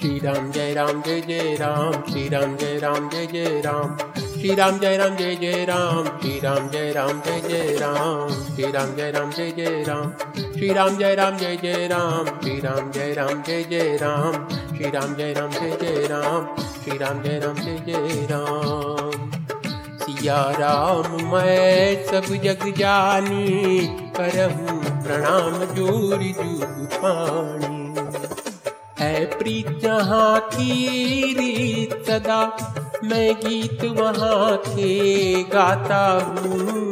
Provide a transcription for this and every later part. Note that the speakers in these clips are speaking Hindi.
श्री राम जय राम जय जय राम श्री राम जय राम जय जय राम श्री राम जय राम जय जय राम श्री राम जय राम जय जय राम श्री राम जय राम जय जय राम श्री राम जय राम जय जय राम श्री राम जय राम जय जय राम श्री राम जय राम जय जय राम श्री राम जय राम जय जय राम सिया राम, मैं सब जग जानी, करहूँ प्रणाम, जोरी जुग पानी। है प्रीत जहाँ की रीत सदा। मैं गीत वहाँ के गाता हूँ।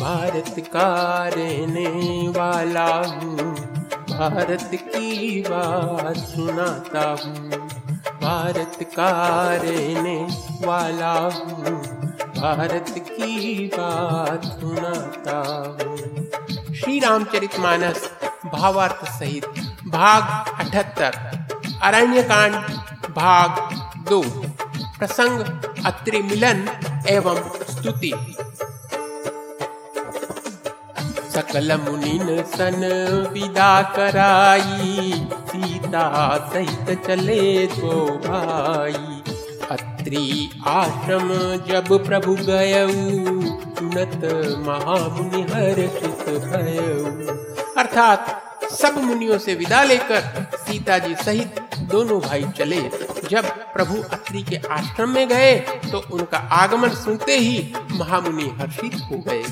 भारत का रहने वाला हूँ। भारत की बात सुनाता हूँ। भारत का रहने वाला हूँ। भारत की बात सुनाता हूँ। श्री रामचरित मानस भावार्थ सहित, भाग अठहत्तर अरण्य कांड भाग दो, प्रसंग अत्रि मिलन एवं स्तुति। सकल मुनिन सन विदा कराई, सीता सहित चले तो भाई। अत्रि आश्रम जब प्रभु गयऊ सुनत महामुनि हर्षित भयऊ। अर्थात सब मुनियों से विदा लेकर सीता जी सहित दोनों भाई चले। जब प्रभु अत्रि के आश्रम में गए तो उनका आगमन सुनते ही महामुनि हर्षित हो गए।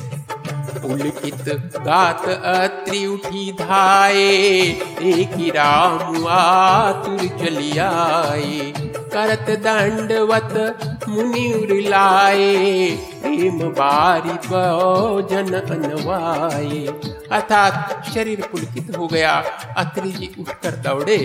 पुलकित गात अत्रि उठी धाये, एक राम आतुर चली आए करत दंडवत मुनि उरलाए प्रेम बारी जन अनवाए। अर्थात शरीर पुलकित हो गया, अत्रि जी उठकर दौड़े।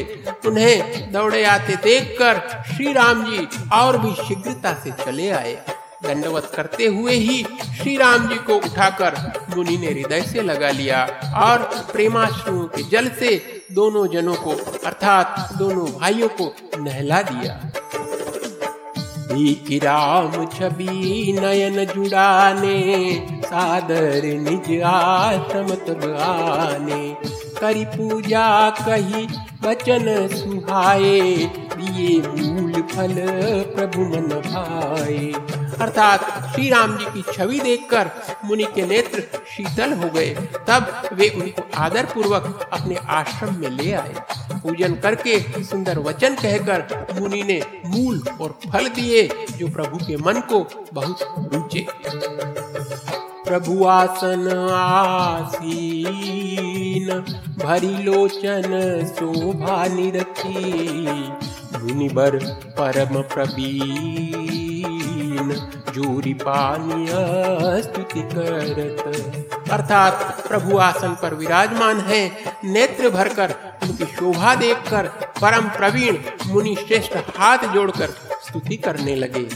उन्हें दौड़े आते देखकर श्री राम जी और भी शीघ्रता से चले आए। दंडवत करते हुए ही श्री राम जी को उठाकर मुनि ने हृदय से लगा लिया और प्रेमाश्रुओं के जल से दोनों जनों को, अर्थात दोनों भाइयों को नहला दिया। राम छवि नयन जुड़ाने, सादर निज आश्रम तब आने। करी पूजा कही वचन सुहाए, दिए मूल फल प्रभु मन भाए। अर्थात श्री राम जी की छवि देखकर मुनि के नेत्र शीतल हो गए। तब वे उनको आदर पूर्वक अपने आश्रम में ले आए। पूजन करके सुंदर वचन कहकर मुनि ने मूल और फल दिए, जो प्रभु के मन को बहुत रुचे प्रभु आसन आसीन, भरी लोचन शोभा निरखी मुनिबर परम प्रवीण, जोरी पानी स्तुति करत। अर्थात प्रभु आसन पर विराजमान है, नेत्र भरकर उनकी शोभा देखकर परम प्रवीण मुनि श्रेष्ठ हाथ जोड़कर स्तुति करने लगे।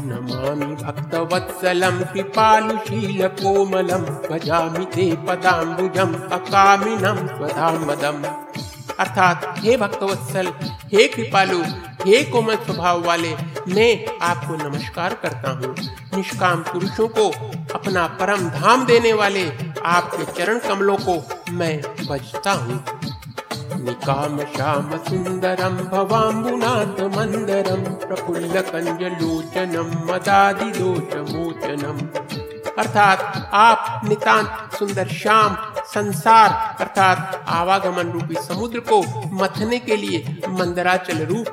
नमामि भक्तवत्सलं कृपालुशील कोमलं भजामि ते पदाम्बुजम् अकामिनं स्वधामदम् अर्थात हे भक्तवत्सल, हे कृपालु, हे कोमल स्वभाव वाले, मैं आपको नमस्कार करता हूँ। निष्काम पुरुषों को अपना परम धाम देने वाले आपके चरण कमलों को मैं बजता हूँ। निकाम श्याम सुंदरम भवाम्बुनाथ मंदरम प्रफुल्ल कंजलोचनम मदादि दोष मोचनम अर्थात आप नितांत सुंदर श्याम संसार, अर्थात आवागमन रूपी समुद्र को मथने के लिए मंदराचल रूप,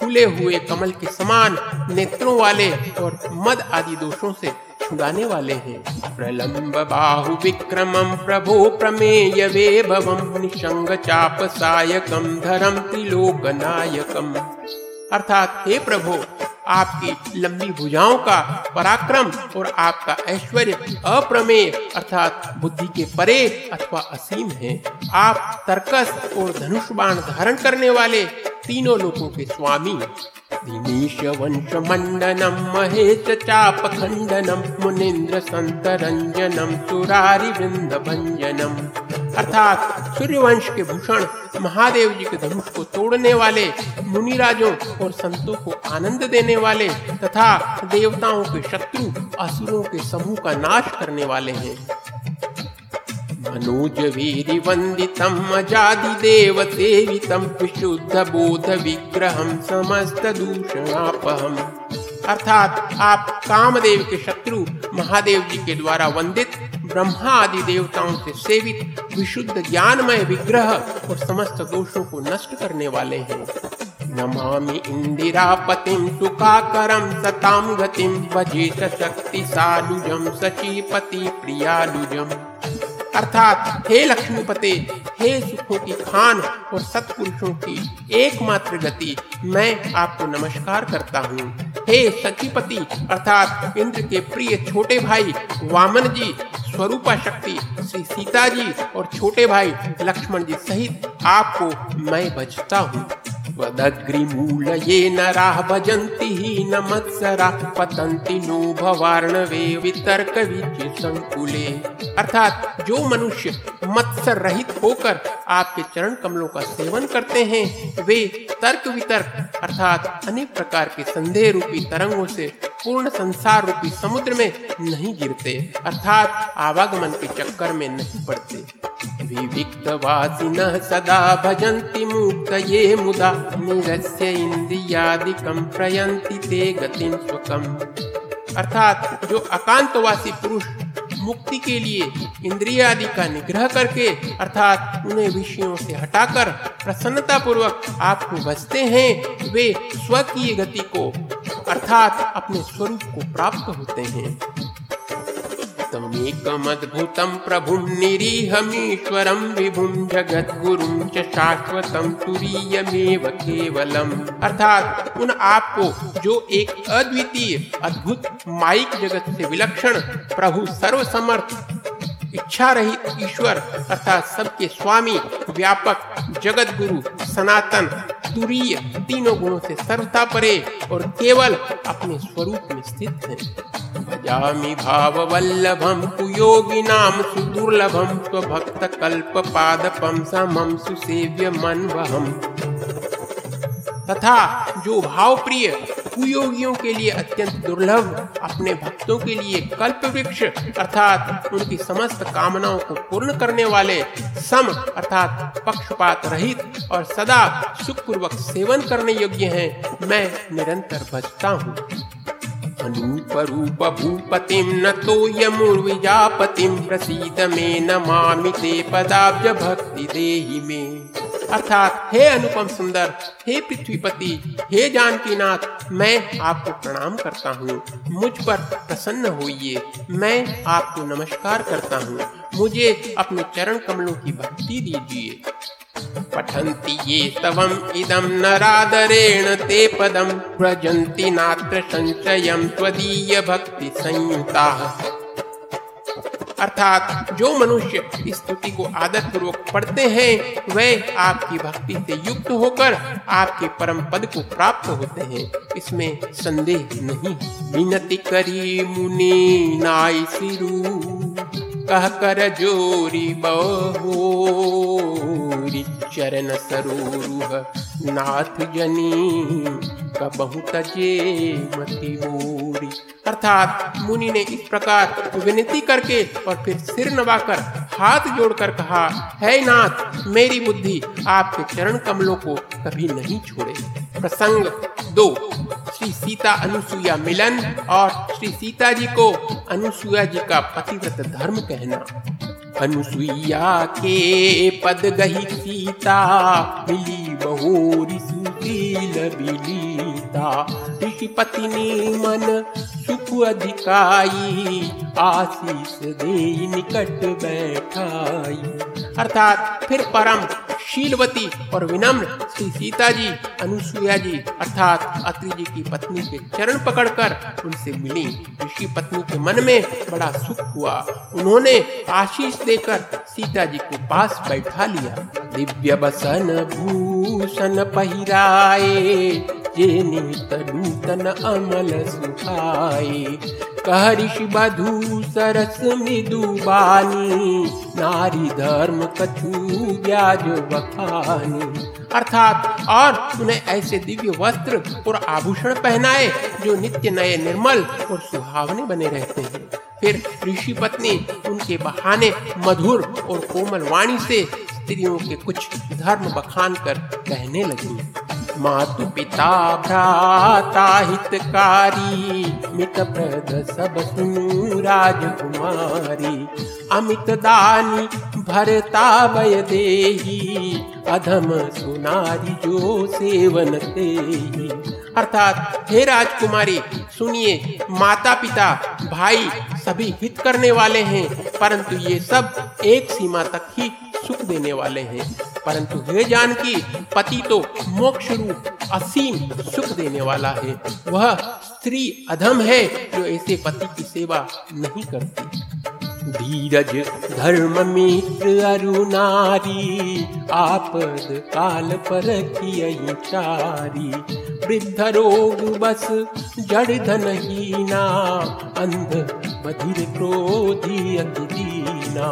खुले हुए कमल के समान नेत्रों वाले और मद आदि दोषों से छुड़ाने वाले हैं। प्रलंब बाहु विक्रमं, प्रभो प्रमेय वेभवं, निशंग चाप सायकम धरम त्रिलोक नायकम अर्थात, हे प्रभु आपकी लंबी भुजाओं का पराक्रम और आपका ऐश्वर्य अप्रमेय अर्थात बुद्धि के परे अथवा असीम है। आप तर्कस और धनुष बाण धारण करने वाले तीनों लोगों के स्वामी। दिनेश वंश मंडनम, महेश चाप खंडनम मुनिंद्र संत रंजनम सुरारी वृंद भंजनम अर्थात सूर्यवंश के भूषण महादेव जी के धनुष को तोड़ने वाले मुनिराजों और संतों को आनंद देने वाले तथा देवताओं के शत्रु असुरों के समूह का नाश करने वाले हैं। अनुज वीरि वन्दितम् अजादिदेव सेवितं विशुद्ध बोध विग्रहं समस्त दूषणापहम्। अर्थात आप कामदेव के शत्रु महादेव जी के द्वारा वंदित ब्रह्मा आदि देवताओं से सेवित, विशुद्ध, ज्ञानमय विग्रह और समस्त दोषों को नष्ट करने वाले हैं। नमामि इन्दिरापतिं सुखाकरं सतां गतिं भजे शक्तिशालुजं सचीपति प्रियालुजम् अर्थात हे लक्ष्मीपते, हे सुखों की खान और सत्पुरुषों की एकमात्र गति, मैं आपको नमस्कार करता हूँ। हे सचिपति, अर्थात इंद्र के प्रिय छोटे भाई, वामन जी स्वरूपा शक्ति, श्री सीता जी और छोटे भाई लक्ष्मण जी सहित आपको मैं बचता हूँ। त्वदग्रिमूलये नराः भजन्ति हीन मत्सरा पतन्ति नो भवार्णवे वितर्क संकुले। अर्थात जो मनुष्य मत्सर रहित होकर आपके चरण कमलों का सेवन करते हैं, वे तर्क वितर्क, अर्थात अनेक प्रकार के संदेह रूपी तरंगों से पूर्ण संसार रूपी समुद्र में नहीं गिरते, अर्थात आवागमन के चक्कर में नहीं पड़ते। विविक्तवासिनः सदा भजन्ति मुक्तये मुदा निरस्य इन्द्रियादिकं प्रयन्ति ते गतिं स्वकम् अर्थात जो अकांतवासी पुरुष मुक्ति के लिए इंद्रिय आदि का निग्रह करके, अर्थात उन्हें विषयों से हटाकर प्रसन्नता पूर्वक आपको बचते हैं, वे स्वकीय गति को अर्थात अपने स्वरूप को प्राप्त होते हैं। तमेकमद्भुतं प्रभुं निरीहमीश्वरं विभुं जगद्गुरुं च शाश्वतं तुरीयमेव केवलम्। अर्थात उन आपको जो एक अद्वितीय, अद्भुत माइक जगत से विलक्षण प्रभु सर्वसमर्थ इच्छा रहित ईश्वर अर्थात सबके स्वामी, व्यापक जगत गुरु सनातन तुरीय तीनों गुणों से सर्वथा परे और केवल अपने स्वरूप में स्थित है। भजामि पाद पम समम सुसेव्य मन वहम तथा जो भाव प्रिय कुयोगियों के लिए अत्यंत दुर्लभ, अपने भक्तों के लिए कल्प वृक्ष अर्थात उनकी समस्त कामनाओं को पूर्ण करने वाले सम, अर्थात पक्षपात रहित और सदा सुखपूर्वक सेवन करने योग्य हैं, मैं निरंतर भजता हूँ। भूपतिं न तोयमुर्विजापतिं प्रसीद मे नमामि ते पदाब्ज भक्ति देहि मे। अर्थात, हे अनुपम सुंदर, हे पृथ्वीपति, हे जानकीनाथ, मैं आपको प्रणाम करता हूँ। मुझ पर प्रसन्न होइए। मैं आपको नमस्कार करता हूँ। मुझे अपने चरण कमलों की भक्ति दीजिए। पठन्ति ये तवम् इदं नरादरेण ते पदं व्रजन्ति नात्र अर्थात जो मनुष्य इस स्तुति को आदर पूर्वक पढ़ते हैं वे आपकी भक्ति से युक्त होकर आपके परम पद को प्राप्त होते हैं। इसमें संदेह नहीं विनती करी मुनि नाई सिरू, कह कर जोरी बहोरी चरण सरोरुह नाथ जनी कबहु मति मोरी अर्थात मुनि ने इस प्रकार विनती करके और फिर सिर नवाकर हाथ जोड़कर कहा, है नाथ, मेरी बुद्धि आपके चरण कमलों को कभी नहीं छोड़े। प्रसंग दो, श्री सीता अनुसुईया मिलन और श्री सीता जी को अनुसुईया जी का पतिव्रत धर्म कहना। अनुसुईया के पद गही सीता, मिली बहोरी सुशील बिलीता ऋषि पत्नी मन सुख अधिकाई, आशीष दे निकट बैठाई। अर्थात फिर परम शीलवती और विनम्र श्री सीता जी अनुसुईया जी अर्थात अत्रि जी की पत्नी के चरण पकड़कर उनसे मिली। ऋषि पत्नी के मन में बड़ा सुख हुआ। उन्होंने आशीष देकर सीता जी को पास बैठा लिया। दिव्य बसन भूषण पहिराए। जे निमित नूतन अमल सुखाए। कह बधु सरस मृदुबानी नारी धर्म कछु ब्याज बखानी। अर्थात, और उन्हें ऐसे दिव्य वस्त्र और आभूषण पहनाए जो नित्य नए, निर्मल और सुहावने बने रहते हैं। फिर ऋषि पत्नी उनके बहाने मधुर और कोमल वाणी से स्त्रियों के कुछ धर्म बखान कर कहने लगी। मातु पिता भ्राता हितकारी मित प्रद सब सुनु राजकुमारी अमित दानी भरता वय देही अधम सुनारी जो सेवन ते अर्थात, हे राजकुमारी, सुनिए माता पिता भाई सभी हित करने वाले हैं, परंतु ये सब एक सीमा तक ही सुख देने वाले हैं। परंतु हे जानकी पति तो मोक्ष रूप असीम सुख देने वाला है। वह स्त्री अधम है जो ऐसे पति की सेवा नहीं करती। धीरज, धर्म, मित्र, अरुणारी, आपद काल पर चारी। वृद्ध रोग बस, जड़ धन हीना, अंध बधिर क्रोधी दीना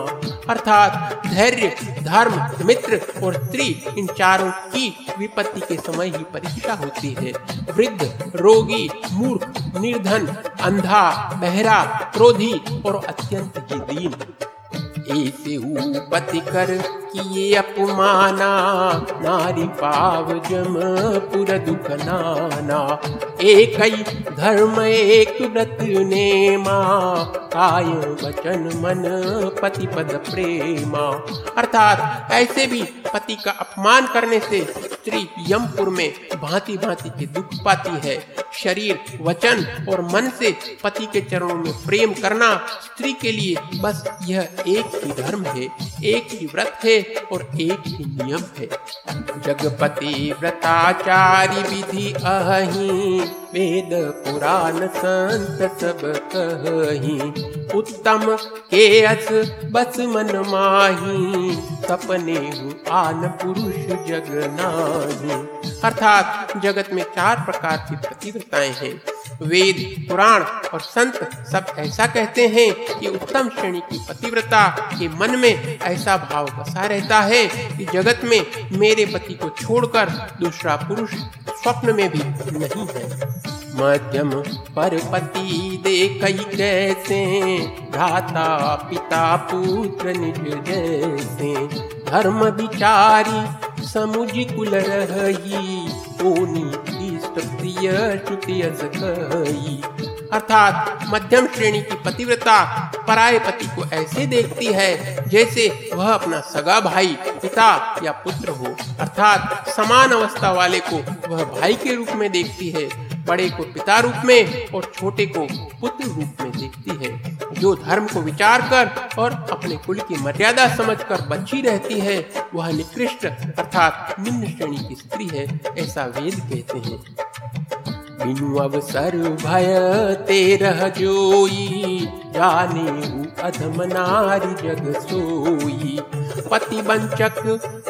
अर्थात धैर्य, धर्म, मित्र और स्त्री इन चारों की विपत्ति के समय ही परीक्षा होती है। वृद्ध, रोगी, मूर्ख, निर्धन, अंधा, बहरा, क्रोधी और अत्यंत ही दीन पति कर किए अपमाना, नारी पाव जम पुर दुख नाना। एक धर्म एक व्रत नेमा काय वचन मन पति पद प्रेमा। अर्थात ऐसे भी पति का अपमान करने से स्त्री यमपुर में भांति भांति के दुख पाती है। शरीर, वचन और मन से पति के चरणों में प्रेम करना स्त्री के लिए बस यह एक ही धर्म है, एक ही व्रत है और एक ही नियम है। जगपति व्रताचारी विधि अही you. वेद पुराण संत सब कही, उत्तम के अस बस मन माही, सपने आन पुरुष जग नाही। अर्थात जगत में चार प्रकार की प्रतिव्रताएँ हैं। वेद, पुराण और संत सब ऐसा कहते हैं कि उत्तम श्रेणी की पतिव्रता के मन में ऐसा भाव बसा रहता है कि जगत में मेरे पति को छोड़कर दूसरा पुरुष स्वप्न में भी नहीं है। मध्यम पर पति दे कई कैसे भ्राता, पिता, पुत्र निज जैसे। धर्म विचारी समुझ कुल रही इष्ट प्रिय कही। अर्थात मध्यम श्रेणी की पतिव्रता पराय पति को ऐसे देखती है, जैसे वह अपना सगा भाई, पिता या पुत्र हो। अर्थात समान अवस्था वाले को वह भाई के रूप में देखती है। बड़े को पिता रूप में और छोटे को पुत्र रूप में देखती है, जो धर्म को विचार कर और अपने कुल की मर्यादा समझकर बची रहती है, वह निकृष्ट अर्थात निम्न श्रेणी की स्त्री है, ऐसा वेद कहते हैं। बिनु अवसर भय तेरह जोई, जाने अधम नारी जग सोई। पति वंचक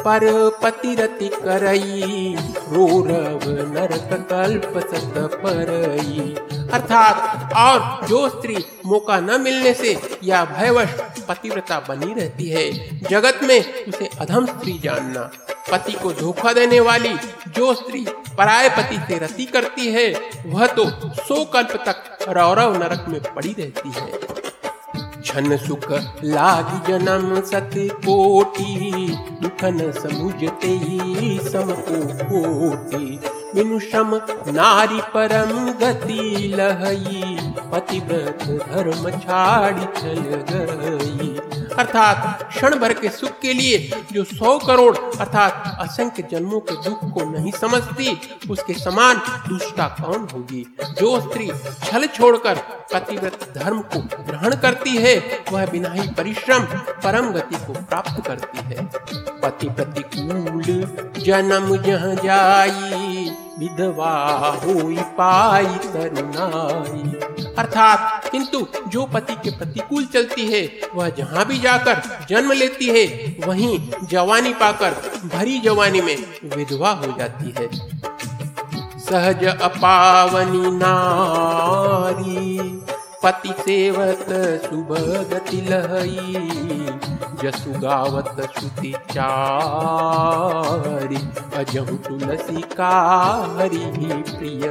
पर पति पतिरति करई रोरव नरक कल्प सत परई। अर्थात, और जो स्त्री मौका न मिलने से या भयवश पतिव्रता बनी रहती है, जगत में उसे अधम स्त्री जानना। पति को धोखा देने वाली जो स्त्री पराय पति से रति करती है, वह तो सो कल्प तक रौरव नरक में पड़ी रहती है। छन सुख लाग जनम सत कोटि दुखन समुझते ही समको कोटि। बिनु नारी परम गति लहई, पतिव्रत धर्म छाड़ी चल गई। अर्थात क्षण भर के सुख के लिए जो सौ करोड़, अर्थात असंख्य जन्मों के दुख को नहीं समझती, उसके समान दुष्टा कौन होगी? जो स्त्री छल छोड़कर पतिव्रत धर्म को ग्रहण करती है, वह बिना ही परिश्रम परम गति को प्राप्त करती है। पति प्रतिकूल जन्म जह जाई विधवा हुई पाई तरुणाई अर्थात, किंतु जो पति के प्रतिकूल चलती है, वह जहाँ भी जाकर जन्म लेती है, वहीं जवानी पाकर भरी जवानी में विधवा हो जाती है। सहज अपावनी नारी, पति सेवत सुभगति लहई। जसु गावत श्रुति चारी अजहु तुलसी का हरि प्रिय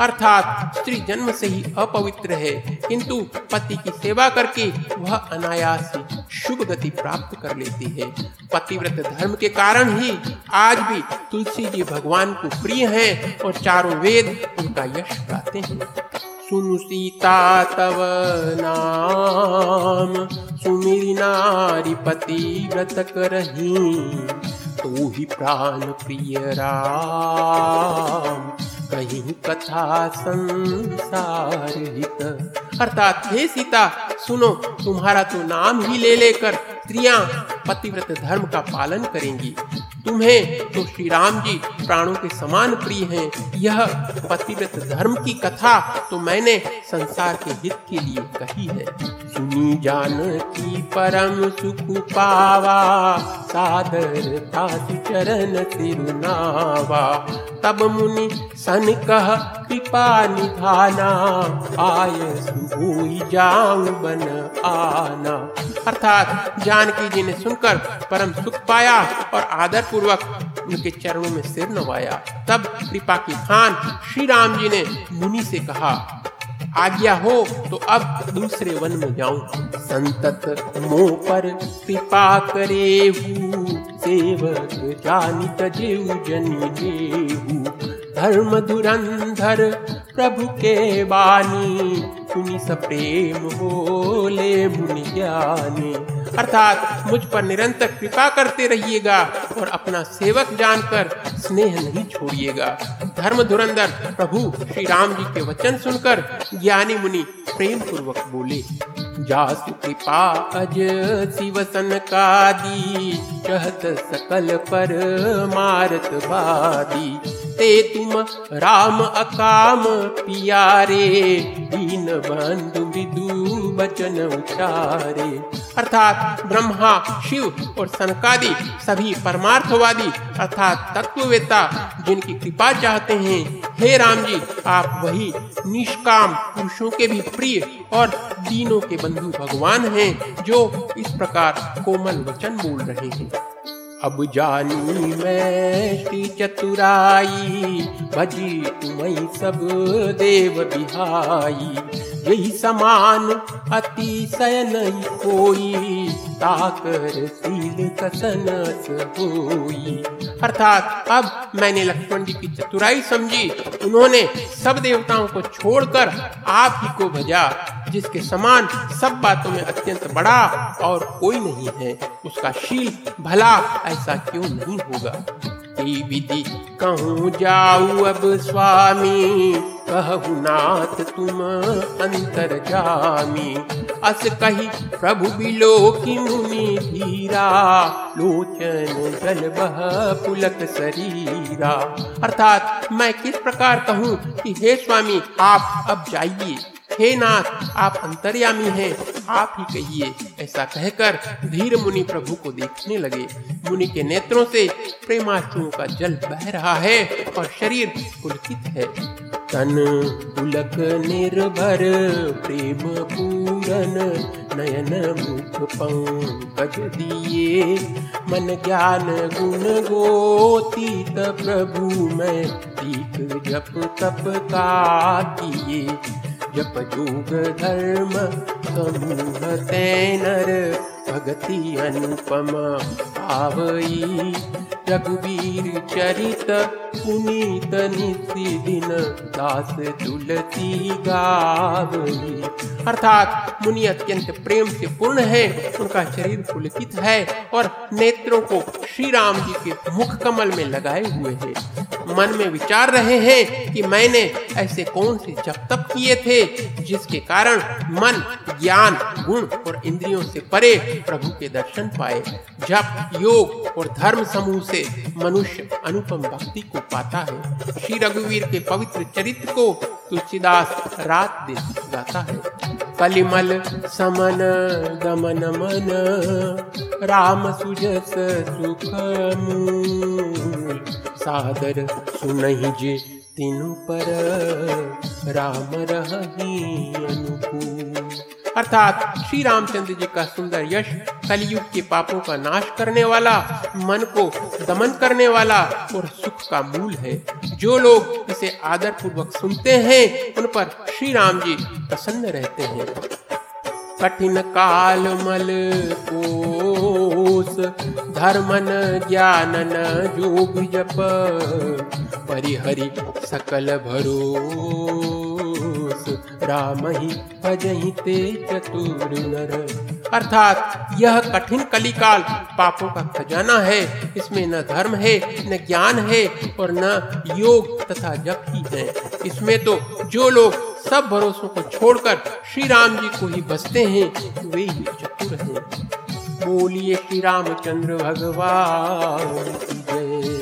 अर्थात स्त्री जन्म से ही अपवित्र है, किंतु पति की सेवा करके वह अनायास ही शुभ गति प्राप्त कर लेती है। पतिव्रत धर्म के कारण ही आज भी तुलसी जी भगवान को प्रिय हैं और चारों वेद उनका यश गाते हैं। सुनु सीता तव नाम। सुमिरी नारी पतिव्रत करही तो ही प्राण प्रिय राम। कहीं कथा संसार हित। अर्थात, हे सीता, सुनो, तुम्हारा तो नाम ही ले लेकर स्त्रियाँ पतिव्रत धर्म का पालन करेंगी। तुम्हें तो श्री राम जी प्राणों के समान प्रिय हैं, यह पतिव्रत धर्म की कथा तो मैंने संसार के हित के लिए कही है। सुनी जान की परम सुख पावा, सादर चरण तिरुनावा। तब मुनि सन कह, कृपा निधाना, आय सुई जाऊँ बन आना। अर्थात जानकी जी ने सुनकर परम सुख पाया और आदर पूर्वक उनके चरणों में सिर नवाया। तब कृपा की खान श्री राम जी ने मुनि से कहा, आज्ञा हो तो अब दूसरे वन में जाऊँ। संतत मोह पर कृपा करे सेवक जानी तजेऊ जनी देहू धर्म धुरंधर प्रभु के बानी सुनी सप्रेम बोले मुनि ज्ञानी। अर्थात मुझ पर निरंतर कृपा करते रहिएगा और अपना सेवक जानकर स्नेह नहीं छोड़िएगा। धर्म धुरंधर प्रभु श्री राम जी के वचन सुनकर ज्ञानी मुनि प्रेम पूर्वक बोले, जासु कृपा अज शिवसन दी कहत सकल पर मारत बादी। ते तुम राम अकाम, पियारे दीन बंधु विदु बचन उचारे। अर्थात ब्रह्मा, शिव और सनकादि सभी परमार्थवादी अर्थात तत्ववेता जिनकी कृपा चाहते हैं। हे राम जी आप वही निष्काम पुरुषों के भी प्रिय और दीनों के बंधु भगवान हैं, जो इस प्रकार कोमल वचन बोल रहे हैं। अब जानी मैं चतुराई भजी तुम्हें सब देव बिहाई। यही समान अतिशय नहीं कोई। ताकर सील कसनस होई। अर्थात अब मैंने लक्ष्मण जी की चतुराई समझी। उन्होंने सब देवताओं को छोड़कर आप ही को भजा, जिसके समान सब बातों में अत्यंत बड़ा और कोई नहीं है। उसका शील भला ऐसा क्यों नहीं होगा? विधि कहूँ जाऊ अब स्वामी? कहु नाथ तुम अंतर जामी अस कही प्रभु बिलो की मुनि धीरा। लोचन जल बह पुलक शरीरा अर्थात मैं किस प्रकार कहूँ कि हे स्वामी, आप अब जाइए। हे नाथ, आप अंतर्यामी हैं, आप ही कहिए। ऐसा कहकर धीर मुनि प्रभु को देखने लगे। मुनि के नेत्रों से प्रेमाश्रुओं का जल बह रहा है और शरीर पुलकित है। तन पुलक निर्भर प्रेम पूरन नयन मुख पंकज दिए। मन ज्ञान गुण गोतीत प्रभु मैं ठीक जप तप का किए। जप जोग धर्म समूह तैनर भगति अनुपम आवई रघुवीर चरित पुनीत निधि दिन दास तुलसी गावई अर्थात मुनि अत्यंत प्रेम से पूर्ण है, उनका शरीर पुलकित है और नेत्रों को श्री राम जी के मुख कमल में लगाए हुए है। मन में विचार रहे हैं कि मैंने ऐसे कौन से जप तप किए थे, जिसके कारण मन, ज्ञान, गुण और इंद्रियों से परे प्रभु के दर्शन पाए। जप, योग और धर्म समूह से मनुष्य अनुपम भक्ति को पाता है, श्री रघुवीर के पवित्र चरित्र को तुलसीदास रात दिन गाता है। कलिमल समन, गमन मन, राम सुजस सुख सादर सुनहि जे तीन पर, राम रही अनुकूल। अर्थात श्री रामचंद्र जी का सुंदर यश कलयुग के पापों का नाश करने वाला, मन को दमन करने वाला और सुख का मूल है। जो लोग इसे आदर पूर्वक सुनते हैं, उन पर श्री राम जी प्रसन्न रहते हैं। कठिन काल मल कोस, धर्मन ज्ञानन जो भी जप, परिहरि सकल भरोस। राम ही भजही ते चतुर नर। अर्थात यह कठिन कलिकाल पापों का खजाना है। इसमें न धर्म है, न ज्ञान है और न योग तथा जप ही है। इसमें तो जो लोग सब भरोसों को छोड़कर श्री राम जी को ही बसते हैं, वे ही चतुर हैं। बोलिए श्री रामचंद्र भगवान की जय।